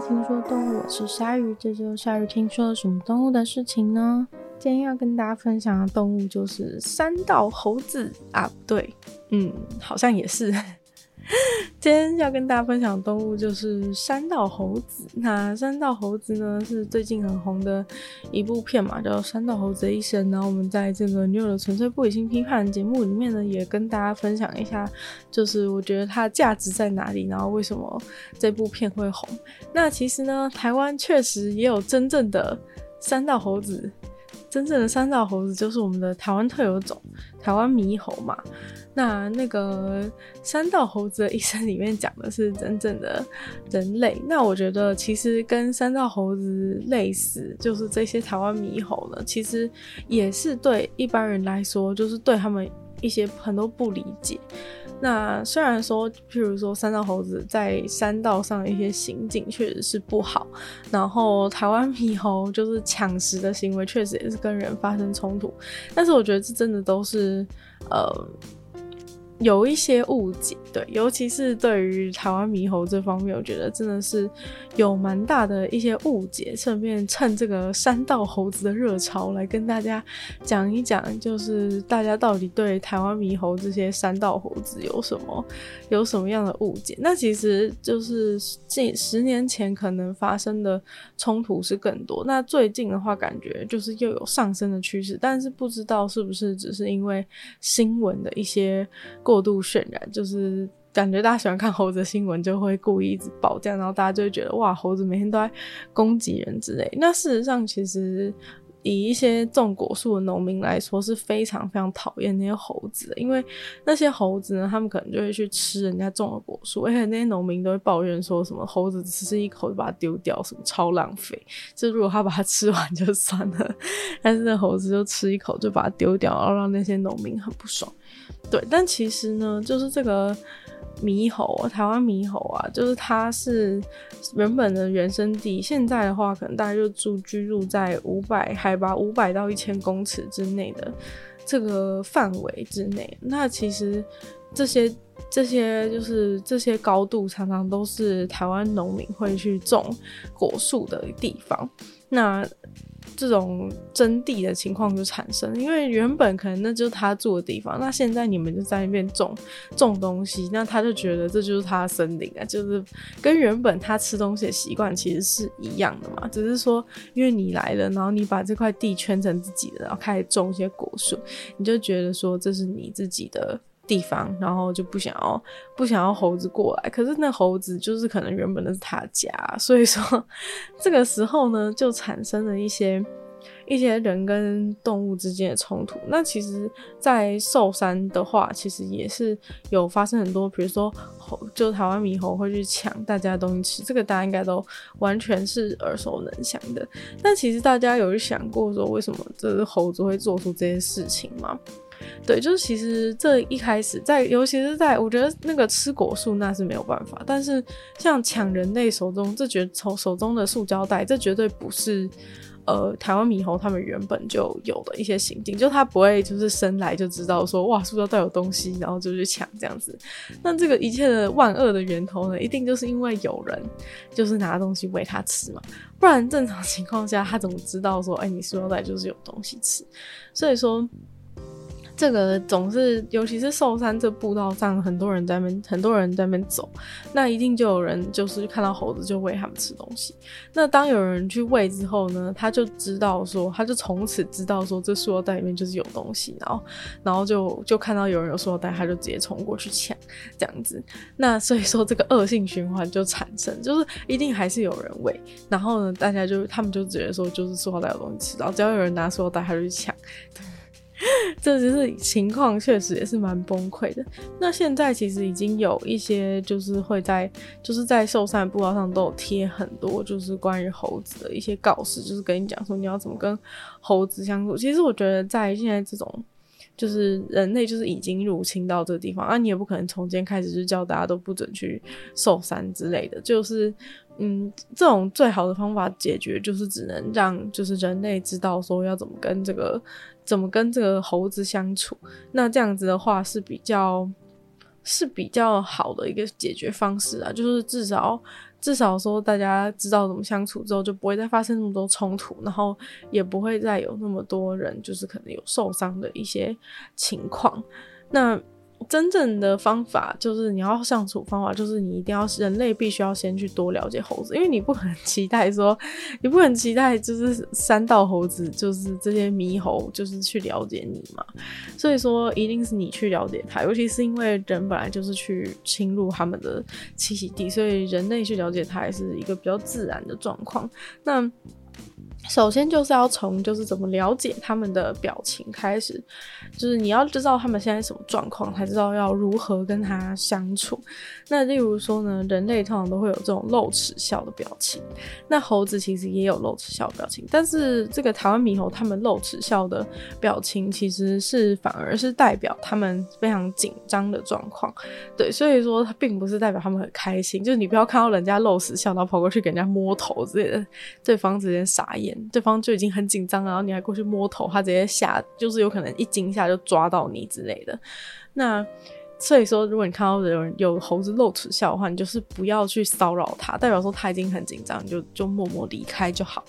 听说动物，我是鲨鱼。这周鲨鱼听说了什么动物的事情呢？今天要跟大家分享的动物就是三道猴子啊，不对，嗯，好像也是。今天要跟大家分享的动物就是山道猴子。那山道猴子呢，是最近很红的一部片嘛，叫《山道猴子的一生》。然后我们在这个女友的纯粹不理性批判节目里面呢，也跟大家分享一下，就是我觉得它价值在哪里，然后为什么这部片会红。那其实呢，台湾确实也有真正的山道猴子。真正的三道猴子就是我们的台湾特有种台湾猕猴嘛。那那个三道猴子的一生里面讲的是真正的人类。那我觉得其实跟三道猴子类似，就是这些台湾猕猴呢，其实也是对一般人来说，就是对他们一些很多不理解。那虽然说，譬如说山道猴子在山道上一些行径确实是不好，然后台湾猕猴就是抢食的行为确实也是跟人发生冲突，但是我觉得这真的都是呃。有一些误解，对，尤其是对于台湾猕猴这方面，我觉得真的是有蛮大的一些误解。顺便趁这个山道猴子的热潮，来跟大家讲一讲，就是大家到底对台湾猕猴这些山道猴子有什么有什么样的误解？那其实就是近十年前可能发生的冲突是更多，那最近的话，感觉就是又有上升的趋势，但是不知道是不是只是因为新闻的一些。过度渲染，就是感觉大家喜欢看猴子新闻，就会故意一直爆这样，然后大家就会觉得哇，猴子每天都在攻击人之类。那事实上，其实以一些种果树的农民来说，是非常非常讨厌那些猴子的，因为那些猴子呢，他们可能就会去吃人家种的果树，而且那些农民都会抱怨说什么猴子只是一口就把它丢掉，什么超浪费。就如果他把它吃完就算了，但是那猴子就吃一口就把它丢掉，然后让那些农民很不爽。对，但其实呢，就是这个猕猴，台湾猕猴啊，就是它是原本的原生地，现在的话可能大家就住居住在五百海拔五百到一千公尺之内的这个范围之内。那其实这些这些就是这些高度，常常都是台湾农民会去种果树的地方。那这种征地的情况就产生，因为原本可能那就是他住的地方，那现在你们就在那边种种东西，那他就觉得这就是他的森林啊，就是跟原本他吃东西的习惯其实是一样的嘛，只是说因为你来了，然后你把这块地圈成自己的，然后开始种一些果树，你就觉得说这是你自己的地方，然后就不想要不想要猴子过来，可是那猴子就是可能原本的是他家，所以说 这个时候呢，就产生了一些一些人跟动物之间的冲突。那其实，在寿山的话，其实也是有发生很多，比如说猴，就台湾猕猴会去抢大家东西吃，这个大家应该都完全是耳熟能详的。但其实大家有想过说，为什么这只猴子会做出这些事情吗？对，就是其实这一开始在，尤其是在我觉得那个吃果树那是没有办法，但是像抢人类手中这绝从手中的塑胶袋，这绝对不是呃台湾猕猴他们原本就有的一些行径，就他不会就是生来就知道说哇塑胶袋有东西，然后就去抢这样子。那这个一切的万恶的源头呢，一定就是因为有人就是拿东西喂他吃嘛，不然正常情况下他怎么知道说哎你塑胶袋就是有东西吃？所以说。这个总是，尤其是寿山这步道上，很多人在那边，很多人在那边走，那一定就有人就是看到猴子就喂他们吃东西。那当有人去喂之后呢，他就知道说，他就从此知道说，这塑料袋里面就是有东西，然后，然后就就看到有人有塑料袋，他就直接冲过去抢，这样子。那所以说这个恶性循环就产生，就是一定还是有人喂，然后呢，大家就他们就觉得说，就是塑料袋有东西吃，然后只要有人拿塑料袋，他就去抢。这就是情况，确实也是蛮崩溃的。那现在其实已经有一些，就是会在，就是在寿山步道上都有贴很多，就是关于猴子的一些告示，就是跟你讲说你要怎么跟猴子相处。其实我觉得在现在这种，就是人类就是已经入侵到这个地方，啊，你也不可能从今天开始就叫大家都不准去寿山之类的，就是。嗯，这种最好的方法解决就是只能让就是人类知道说要怎么跟这个怎么跟这个猴子相处，那这样子的话是比较是比较好的一个解决方式啊，就是至少至少说大家知道怎么相处之后，就不会再发生那么多冲突，然后也不会再有那么多人就是可能有受伤的一些情况。那。真正的方法就是你要相处方法，就是你一定要人类必须要先去多了解猴子，因为你不可能期待说，你不可能期待就是山道猴子就是这些猕猴就是去了解你嘛，所以说一定是你去了解它，尤其是因为人本来就是去侵入他们的栖息地，所以人类去了解它也是一个比较自然的状况。那首先就是要从就是怎么了解他们的表情开始，就是你要知道他们现在什么状况，才知道要如何跟他相处。那例如说呢，人类通常都会有这种露齿笑的表情，那猴子其实也有露齿笑的表情，但是这个台湾猕猴他们露齿笑的表情其实是反而是代表他们非常紧张的状况，对，所以说它并不是代表他们很开心，就是你不要看到人家露齿笑，然后跑过去给人家摸头之类的，对方直接傻眼。对方就已经很紧张，然后你还过去摸头，他直接吓，就是有可能一惊吓就抓到你之类的。那所以说，如果你看到有人有猴子露齿笑的话，你就是不要去骚扰他，代表说他已经很紧张，你就就默默离开就好。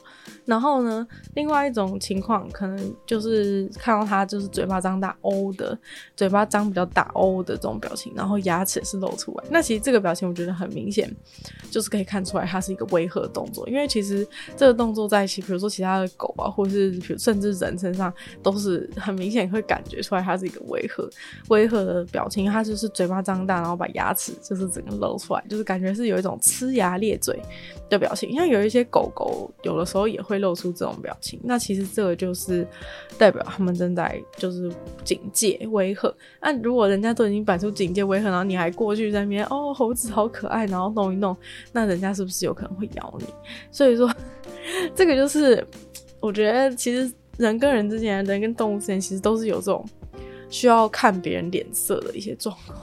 然后呢，另外一种情况可能就是看到他就是嘴巴张大 O 的，嘴巴张比较大 O 的这种表情，然后牙齿是露出来。那其实这个表情我觉得很明显，就是可以看出来它是一个威吓动作。因为其实这个动作在其比如说其他的狗啊，或是甚至人身上，都是很明显会感觉出来它是一个威吓威吓的表情。它就是嘴巴张大，然后把牙齿就是整个露出来，就是感觉是有一种呲牙咧嘴的表情。像有一些狗狗有的时候也会。露出这种表情，那其实这个就是代表他们正在就是警戒威吓。那如果人家都已经摆出警戒威吓，然后你还过去在那边哦，猴子好可爱，然后弄一弄，那人家是不是有可能会咬你？所以说，这个就是我觉得其实人跟人之间，人跟动物之间，其实都是有这种需要看别人脸色的一些状况。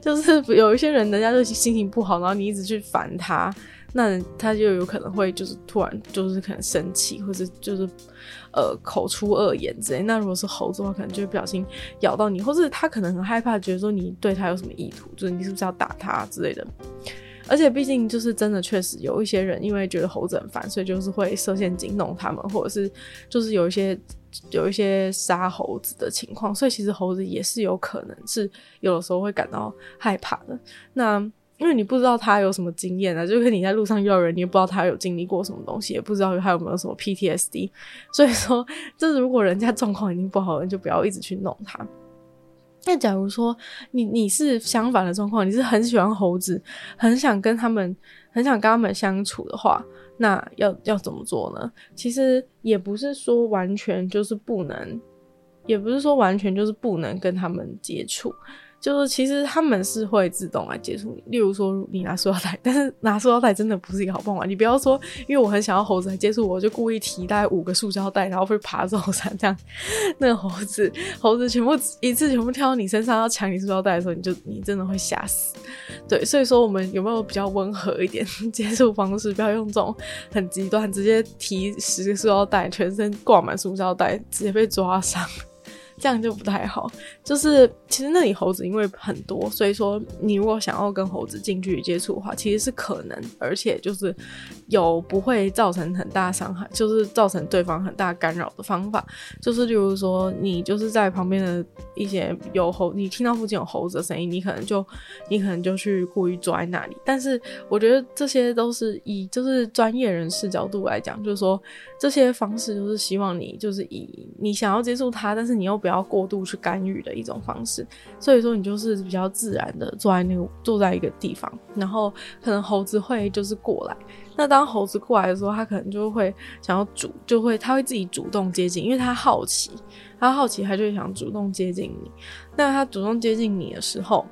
就是有一些人，人家就心情不好，然后你一直去烦他。那他就有可能会就是突然就是可能生气，或者就是呃口出恶言之类。那如果是猴子的话，可能就会不小心咬到你，或者他可能很害怕，觉得说你对他有什么意图，就是你是不是要打他之类的。而且毕竟就是真的确实有一些人因为觉得猴子很烦，所以就是会设陷阱弄他们，或者是就是有一些有一些杀猴子的情况。所以其实猴子也是有可能是有的时候会感到害怕的。那。因为你不知道他有什么经验啊，就是你在路上遇到人，你也不知道他有经历过什么东西，也不知道他有没有什么 PTSD。所以说，就是如果人家状况已经不好了，你就不要一直去弄他。那假如说你你是相反的状况，你是很喜欢猴子，很想跟他们，很想跟他们相处的话，那要要怎么做呢？其实也不是说完全就是不能，也不是说完全就是不能跟他们接触。就是其实他们是会自动来接触你，例如说你拿塑料袋，但是拿塑料袋真的不是一个好办法。你不要说，因为我很想要猴子来接触我，就故意提大概五个塑胶袋，然后会爬走山这样。那个猴子，猴子全部一次全部跳到你身上要抢你塑料袋的时候，你就你真的会吓死。对，所以说我们有没有比较温和一点接触方式？不要用这种很极端，直接提十个塑料袋，全身挂满塑胶袋，直接被抓伤。这样就不太好，就是其实那里猴子因为很多，所以说你如果想要跟猴子近距离接触的话，其实是可能，而且就是有不会造成很大伤害，就是造成对方很大干扰的方法，就是例如说你就是在旁边的一些有猴，你听到附近有猴子的声音，你可能就你可能就去故意坐在那里，但是我觉得这些都是以就是专业人士角度来讲，就是说这些方式就是希望你就是以你想要接触它，但是你又不要过度去干预的一种方式，所以说你就是比较自然的坐在那个坐在一个地方，然后可能猴子会就是过来，那当猴子过来的时候，它可能就会想要主，就会它会自己主动接近，因为它好奇，它好奇，它就想主动接近你。那它主动接近你的时候，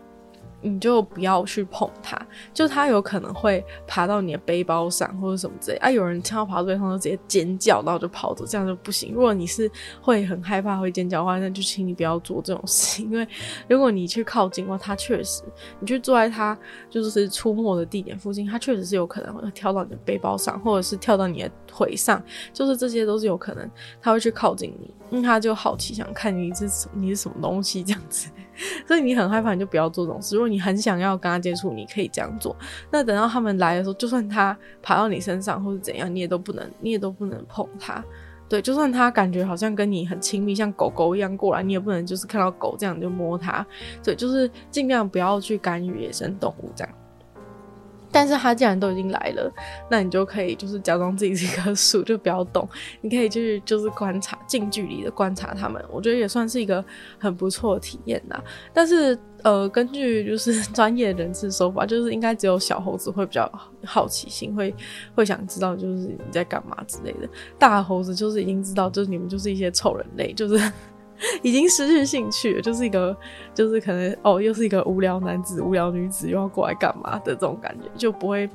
你就不要去碰它，就它有可能会爬到你的背包上或者什么之类啊。有人听到爬到背上就直接尖叫，然后就跑走，这样就不行。如果你是会很害怕会尖叫的话，那就请你不要做这种事。因为如果你去靠近的话，它确实，你去坐在它就是出没的地点附近，它确实是有可能会跳到你的背包上，或者是跳到你的腿上，就是这些都是有可能，他会去靠近你，因为他就好奇想看你是什，你是什么东西这样子。所以你很害怕，你就不要做这种事。如果你很想要跟他接触，你可以这样做。那等到他们来的时候，就算他爬到你身上或者怎样，你也都不能，你也都不能碰他。对，就算他感觉好像跟你很亲密，像狗狗一样过来，你也不能就是看到狗这样就摸它。对，就是尽量不要去干预野生动物这样。但是他既然都已经来了，那你就可以就是假装自己是一棵树，就不要动。你可以去就是观察，近距离的观察他们，我觉得也算是一个很不错的体验呐。但是呃，根据就是专业人士说法，就是应该只有小猴子会比较好奇心，会会想知道就是你在干嘛之类的。大猴子就是已经知道，就是你们就是一些臭人类，就是。已经失去兴趣了，就是一个，就是可能哦，又是一个无聊男子、无聊女子，又要过来干嘛的这种感觉，就不会，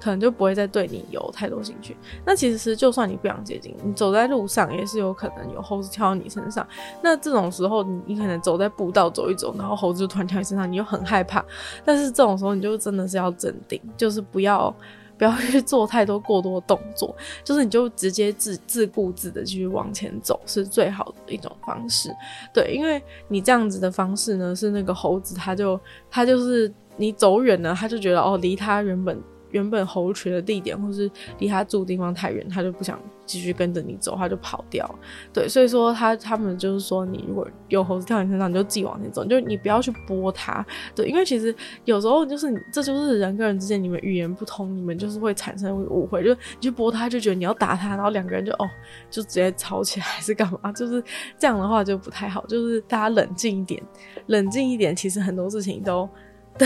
可能就不会再对你有太多兴趣。那其实就算你不想接近，你走在路上也是有可能有猴子跳到你身上。那这种时候，你可能走在步道走一走，然后猴子就突然跳你身上，你就很害怕。但是这种时候，你就真的是要镇定，就是不要。不要去做太多过多动作，就是你就直接自自顾自的去往前走，是最好的一种方式。对，因为你这样子的方式呢，是那个猴子，他就他就是你走远了，他就觉得哦，离他原本。原本猴群的地点，或是离他住的地方太远，他就不想继续跟着你走，他就跑掉。对，所以说他他们就是说，你如果有猴子跳你身上，你就自己往前走，就你不要去拨它。对，因为其实有时候就是，这就是人跟人之间，你们语言不通，你们就是会产生误会。就你去拨它，就觉得你要打它，然后两个人就哦，就直接吵起来，是干嘛？就是这样的话就不太好。就是大家冷静一点，冷静一点，其实很多事情都。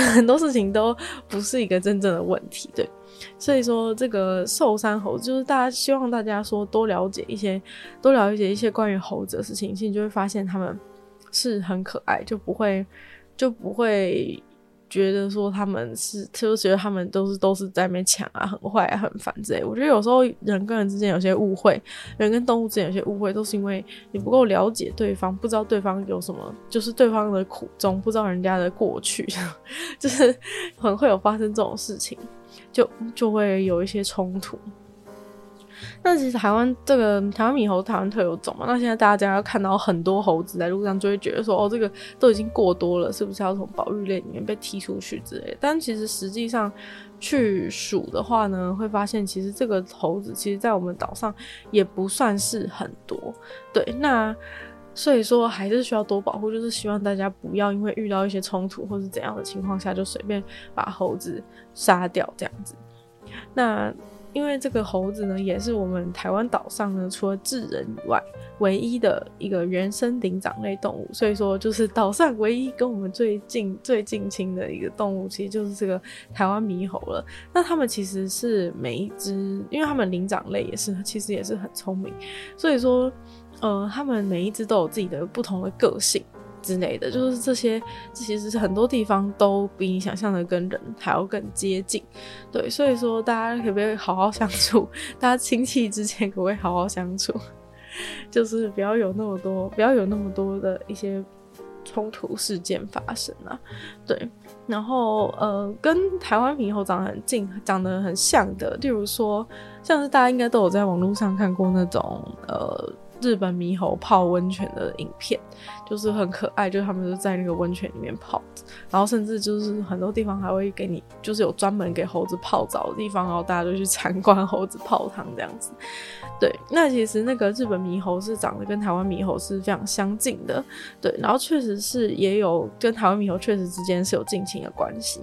很多事情都不是一个真正的问题，对，所以说这个瘦山猴就是大家希望大家说多了解一些，多了解一些关于猴子的事情，其实你就会发现他们是很可爱，就不会就不会。觉得说他们是，就觉得他们都是都是在那边抢啊，很坏啊，很烦之类。我觉得有时候人跟人之间有些误会，人跟动物之间有些误会，都是因为你不够了解对方，不知道对方有什么，就是对方的苦衷，不知道人家的过去，就是很会有发生这种事情，就就会有一些冲突。那其实台湾这个台湾猕猴，台湾特有种嘛。那现在大家要看到很多猴子在路上，就会觉得说，哦，这个都已经过多了，是不是要从保育类里面被踢出去之类？但其实实际上去数的话呢，会发现其实这个猴子，其实在我们岛上也不算是很多。对，那所以说还是需要多保护，就是希望大家不要因为遇到一些冲突或是怎样的情况下，就随便把猴子杀掉这样子。那。因为这个猴子呢，也是我们台湾岛上呢，除了智人以外，唯一的一个原生灵长类动物。所以说，就是岛上唯一跟我们最近、最近亲的一个动物，其实就是这个台湾猕猴了。那它们其实是每一只，因为它们灵长类也是，其实也是很聪明。所以说，呃，它们每一只都有自己的不同的个性。之类的，就是这些，这其实是很多地方都比你想象的跟人还要更接近，对，所以说大家可不可以好好相处？大家亲戚之间可不可以好好相处？就是不要有那么多，不要有那么多的一些冲突事件发生啊，对。然后呃，跟台湾猕猴长得很近、长得很像的，例如说，像是大家应该都有在网络上看过那种呃。日本猕猴泡温泉的影片，就是很可爱，就是他们就在那个温泉里面泡，然后甚至就是很多地方还会给你，就是有专门给猴子泡澡的地方，然后大家都去参观猴子泡汤这样子。对，那其实那个日本猕猴是长得跟台湾猕猴是非常相近的，对，然后确实是也有跟台湾猕猴确实之间是有近亲的关系。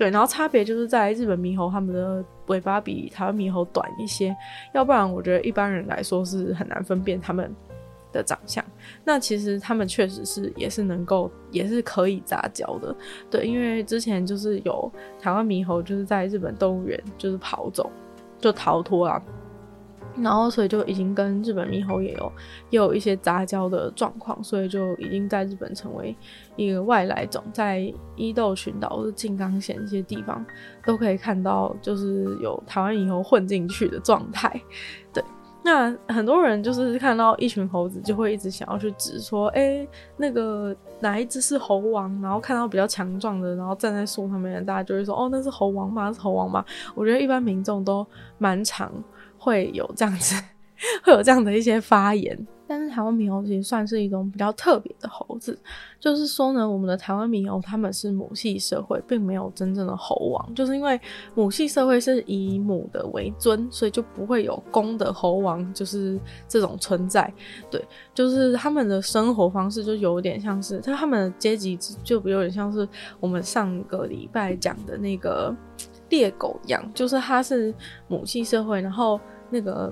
对，然后差别就是在日本猕猴，它们的尾巴比台湾猕猴短一些，要不然我觉得一般人来说是很难分辨它们的长相。那其实它们确实是也是能够，也是可以杂交的。对，因为之前就是有台湾猕猴就是在日本动物园就是跑走，就逃脱了。然后，所以就已经跟日本猕猴也有也有一些杂交的状况，所以就已经在日本成为一个外来种，在伊豆群岛或者静冈县这些地方都可以看到，就是有台湾猕猴混进去的状态。对，那很多人就是看到一群猴子，就会一直想要去指说，哎，那个哪一只是猴王？然后看到比较强壮的，然后站在树上面的，大家就会说，哦，那是猴王吗？是猴王吗？我觉得一般民众都蛮常。会有这样子，会有这样的一些发言，但是台湾猕猴其实算是一种比较特别的猴子，就是说呢，我们的台湾猕猴他们是母系社会，并没有真正的猴王，就是因为母系社会是以母的为尊，所以就不会有公的猴王，就是这种存在。对，就是他们的生活方式就有点像是，他他们的阶级就有点像是我们上个礼拜讲的那个猎狗一样，就是它是母系社会，然后那个。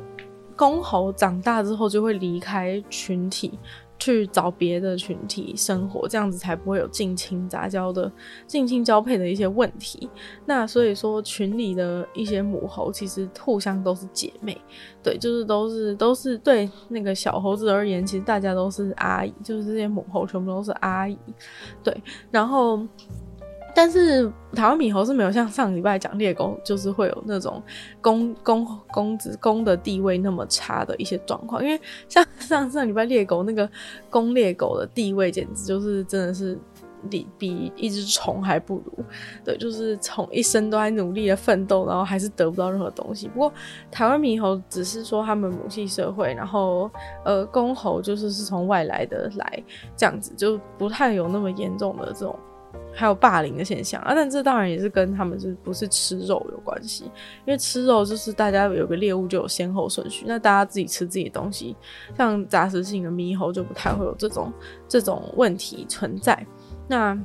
公猴长大之后就会离开群体，去找别的群体生活，这样子才不会有近亲杂交的、近亲交配的一些问题。那所以说，群里的一些母猴其实互相都是姐妹，对，就是都是都是对那个小猴子而言，其实大家都是阿姨，就是这些母猴全部都是阿姨，对，然后。但是台湾猕猴是没有像上礼拜讲猎狗，就是会有那种公公公子公的地位那么差的一些状况，因为像 上上礼拜猎狗那个公猎狗的地位，简直就是真的是比比一只虫还不如。对，就是从一生都在努力的奋斗，然后还是得不到任何东西。不过台湾猕猴只是说他们母系社会，然后呃公猴就是是从外来的来这样子，就不太有那么严重的这种。还有霸凌的现象。啊，但这当然也是跟他们是不是吃肉有关系，因为吃肉就是大家有个猎物就有先后顺序，那大家自己吃自己的东西，像杂食性的猕猴就不太会有这种这种问题存在，那。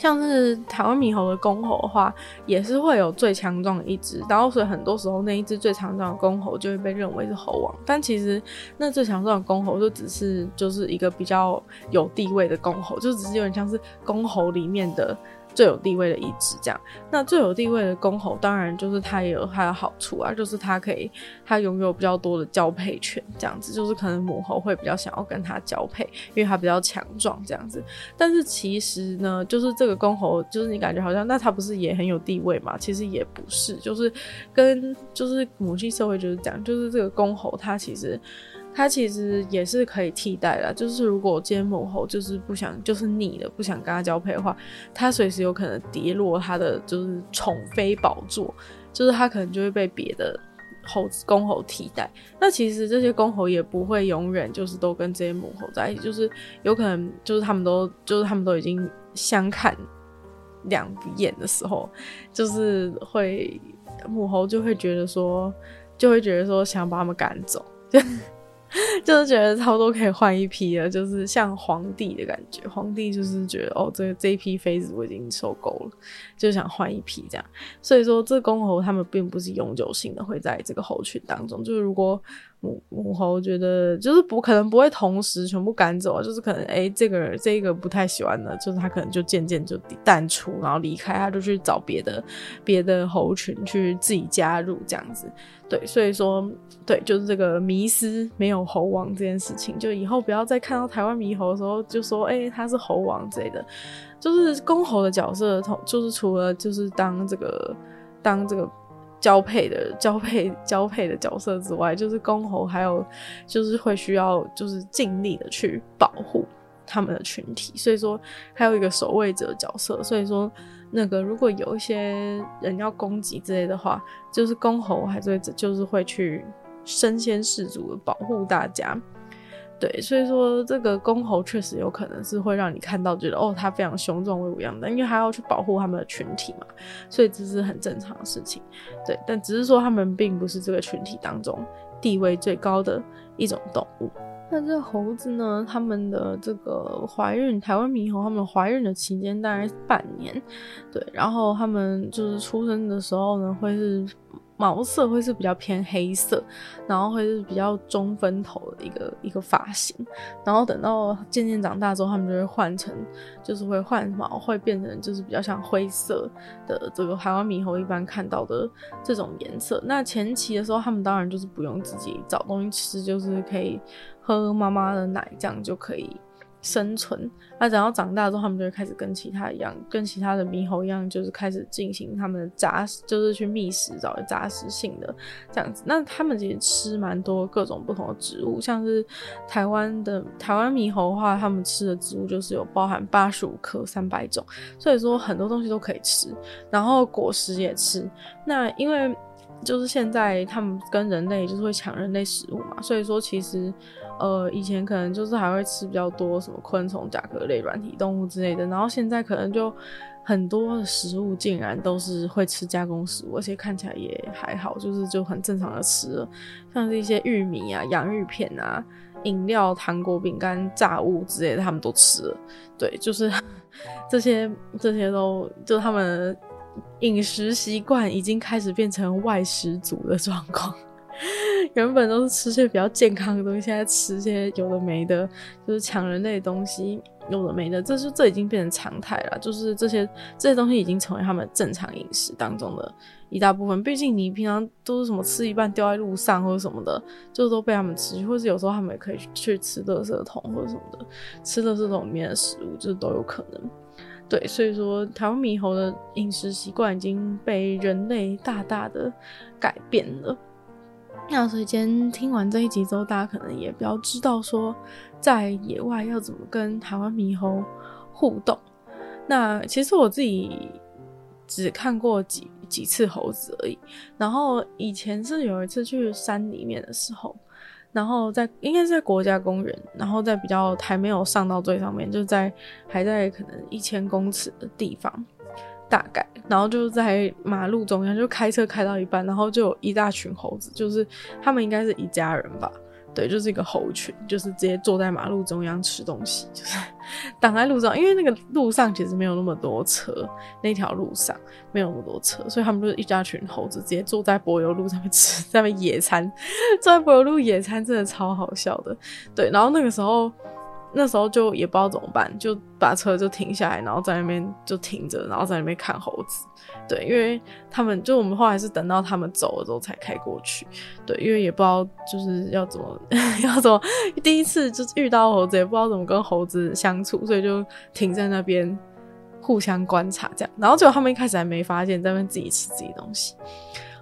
像是台湾猕猴的公猴的话，也是会有最强壮的一只，然后所以很多时候那一只最强壮的公猴就会被认为是猴王，但其实那最强壮的公猴就只是就是一个比较有地位的公猴，就只是有点像是公猴里面的。最有地位的一只，这样，那最有地位的公猴，当然就是它也有它的好处啊，就是它可以，它拥有比较多的交配权，这样子，就是可能母猴会比较想要跟它交配，因为它比较强壮，这样子。但是其实呢，就是这个公猴，就是你感觉好像，那它不是也很有地位嘛？其实也不是，就是跟就是母系社会就是讲，就是这个公猴它其实。它其实也是可以替代的，就是如果今天母猴就是不想，就是腻了，不想跟他交配的话，它随时有可能跌落它的就是宠妃宝座，就是它可能就会被别的猴子公猴替代。那其实这些公猴也不会永远就是都跟这些母猴在一起，就是有可能就是他们都就是他们都已经相看两眼的时候，就是会母猴就会觉得说，就会觉得说想把他们赶走。就是觉得差不多可以换一批了，就是像皇帝的感觉。皇帝就是觉得哦，这这一批妃子我已经受够了，就想换一批这样。所以说，这公猴他们并不是永久性的会在这个猴群当中。就是如果母母猴觉得就是不可能不会同时全部赶走，就是可能哎、这个这个不太喜欢的，就是他可能就渐渐就淡出，然后离开，他就去找别的别的猴群去自己加入这样子。对，所以说对，就是这个迷失没有猴王这件事情，就以后不要再看到台湾猕猴的时候就说哎、他是猴王之类的。就是公猴的角色同，就是除了就是当这个当这个。交配的交配交配的角色之外，就是公猴，还有就是会需要就是尽力的去保护他们的群体，所以说还有一个守卫者角色，所以说那个如果有一些人要攻击之类的话，就是公猴还是会就是会去身先士卒的保护大家。对，所以说这个公猴确实有可能是会让你看到觉得哦，它非常雄壮威武样的，因为还要去保护他们的群体嘛，所以这是很正常的事情。对，但只是说他们并不是这个群体当中地位最高的一种动物。那这猴子呢，他们的这个怀孕，台湾猕猴他们怀孕的期间大概是半年，对，然后他们就是出生的时候呢，会是。毛色会是比较偏黑色，然后会是比较中分头的一个一个发型，然后等到渐渐长大之后，他们就会换成，就是会换毛，会变成就是比较像灰色的这个台湾猕猴一般看到的这种颜色。那前期的时候，他们当然就是不用自己找东西吃，就是可以喝妈妈的奶，这样就可以。生存，那等到长大之后，他们就会开始跟其他一样，跟其他的猕猴一样，就是开始进行他们的杂食，就是去觅食，找杂食性的这样子。那他们其实吃蛮多各种不同的植物，像是台湾的台湾猕猴的话，他们吃的植物就是有包含八十五科三百种，所以说很多东西都可以吃，然后果实也吃。那因为就是现在他们跟人类就是会抢人类食物嘛，所以说其实。呃，以前可能就是还会吃比较多什么昆虫、甲壳类、软体动物之类的，然后现在可能就很多的食物竟然都是会吃加工食物，而且看起来也还好，就是就很正常的吃了，像是一些玉米啊、洋芋片啊、饮料、糖果、饼干、炸物之类的，他们都吃了。对，就是 这些这些都就他们饮食习惯已经开始变成外食族的状况。原本都是吃些比较健康的东西，现在吃些有的没的，就是抢人类的东西，有的没的，这就这已经变成常态了。就是这些这些东西已经成为他们正常饮食当中的一大部分。毕竟你平常都是什么吃一半丢在路上或者什么的，就都被他们吃，或是有时候他们也可以去吃垃圾桶或者什么的，吃垃圾桶里面的食物，这都有可能。对，所以说台湾猕猴的饮食习惯已经被人类大大的改变了。那所以今天听完这一集之后，大家可能也比较知道说，在野外要怎么跟台湾猕猴互动。那其实我自己只看过几几次猴子而已。然后以前是有一次去山里面的时候，然后在应该是在国家公园，然后在比较还没有上到最上面，就在还在可能一千公尺的地方。大概，然后就在马路中央，就开车开到一半，然后就有一大群猴子，就是他们应该是一家人吧，对，就是一个猴群，就是直接坐在马路中央吃东西，就是挡在路上，因为那个路上其实没有那么多车，那条路上没有那么多车，所以他们就是一家群猴子直接坐在柏油路上面吃，在那野餐，坐在柏油路野餐真的超好笑的，对，然后那个时候。那时候就也不知道怎么办，就把车就停下来，然后在那边就停着，然后在那边看猴子。对，因为他们就我们后来是等到他们走了之后才开过去。对，因为也不知道就是要怎么 要怎么，第一次就是遇到猴子，也不知道怎么跟猴子相处，所以就停在那边互相观察这样。然后结果他们一开始还没发现，在那边自己吃自己东西。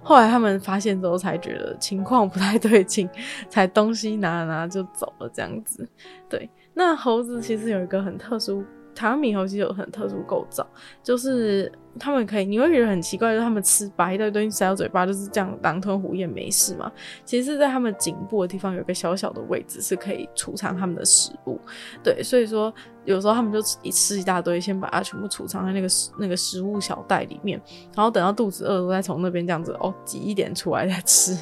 后来他们发现之后才觉得情况不太对劲，才东西拿了拿就走了这样子。对。那猴子其实有一个很特殊，台湾猕猴其实有很特殊构造，就是他们可以，你会觉得很奇怪，就是他们吃把一堆东西塞到嘴巴，就是这样狼吞虎咽没事嘛？其实在他们颈部的地方有一个小小的位置是可以储藏他们的食物，对，所以说有时候他们就一吃一大堆，先把它全部储藏在那个那个食物小袋里面，然后等到肚子饿了再从那边这样子哦挤一点出来再吃。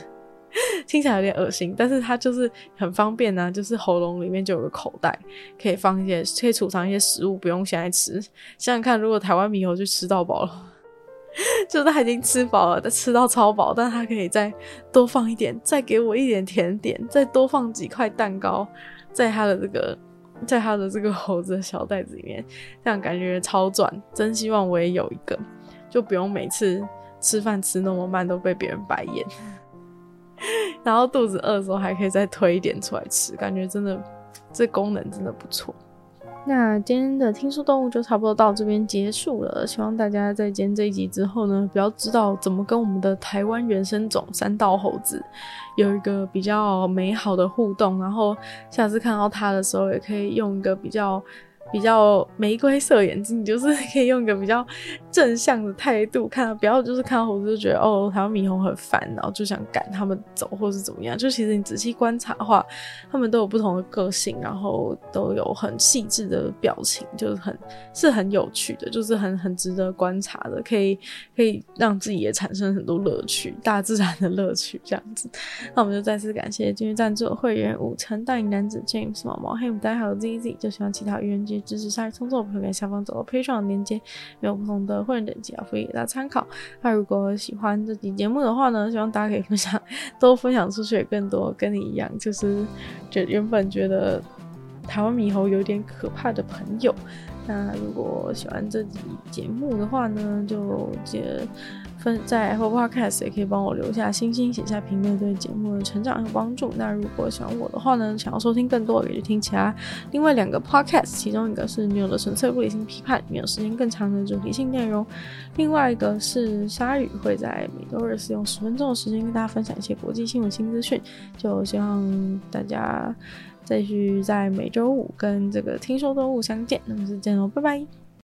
听起来有点恶心，但是它就是很方便呢、啊。就是喉咙里面就有个口袋，可以放一些，可以储藏一些食物，不用现在吃。想想看，如果台湾猕猴就吃到饱了，就是它已经吃饱了，他吃到超饱，但它可以再多放一点，再给我一点甜点，再多放几块蛋糕，在它的这个，在它的这个猴子的小袋子里面，这样感觉超赚。真希望我也有一个，就不用每次吃饭吃那么慢都被别人白眼。然后肚子饿的时候还可以再推一点出来吃，感觉真的这功能真的不错。那今天的听说动物就差不多到这边结束了，希望大家在今天这一集之后呢，比较知道怎么跟我们的台湾原生种山道猴子有一个比较美好的互动，然后下次看到它的时候也可以用一个比较。比较玫瑰色眼睛，你就是可以用一个比较正向的态度看，不要就是看到猴子就觉得哦，台湾猕猴很烦，然后就想赶他们走，或是怎么样。就其实你仔细观察的话，他们都有不同的个性，然后都有很细致的表情，就是很是很有趣的，就是很很值得观察的，可以可以让自己也产生很多乐趣，大自然的乐趣这样子。那我们就再次感谢今日赞助会员五成大影男子 James 毛毛黑牡丹还有 ZZ，就希望其他愚人节。支持鲨鱼创作，可以在下方找到 Patreon 的链接，有不同的会员等级啊，可以给大家参考。那如果喜欢这期节目的话呢，希望大家可以分享，多分享出去，更多跟你一样，就是就原本觉得台湾猕猴有点可怕的朋友。那如果喜欢这集节目的话呢，就记得。分在 Apple Podcast 也可以帮我留下星星，写下评论，对节目的成长有帮助。那如果喜欢我的话呢，想要收听更多，也就听其他另外两个 Podcast，其中一个是女友的纯粹不理性批判，没有时间更长的主题性内容；另外一个是鲨鱼，会在每周日使用十分钟的时间跟大家分享一些国际新闻新资讯。就希望大家继续在每周五跟这个听说动物相见。那么就这样喽，拜拜。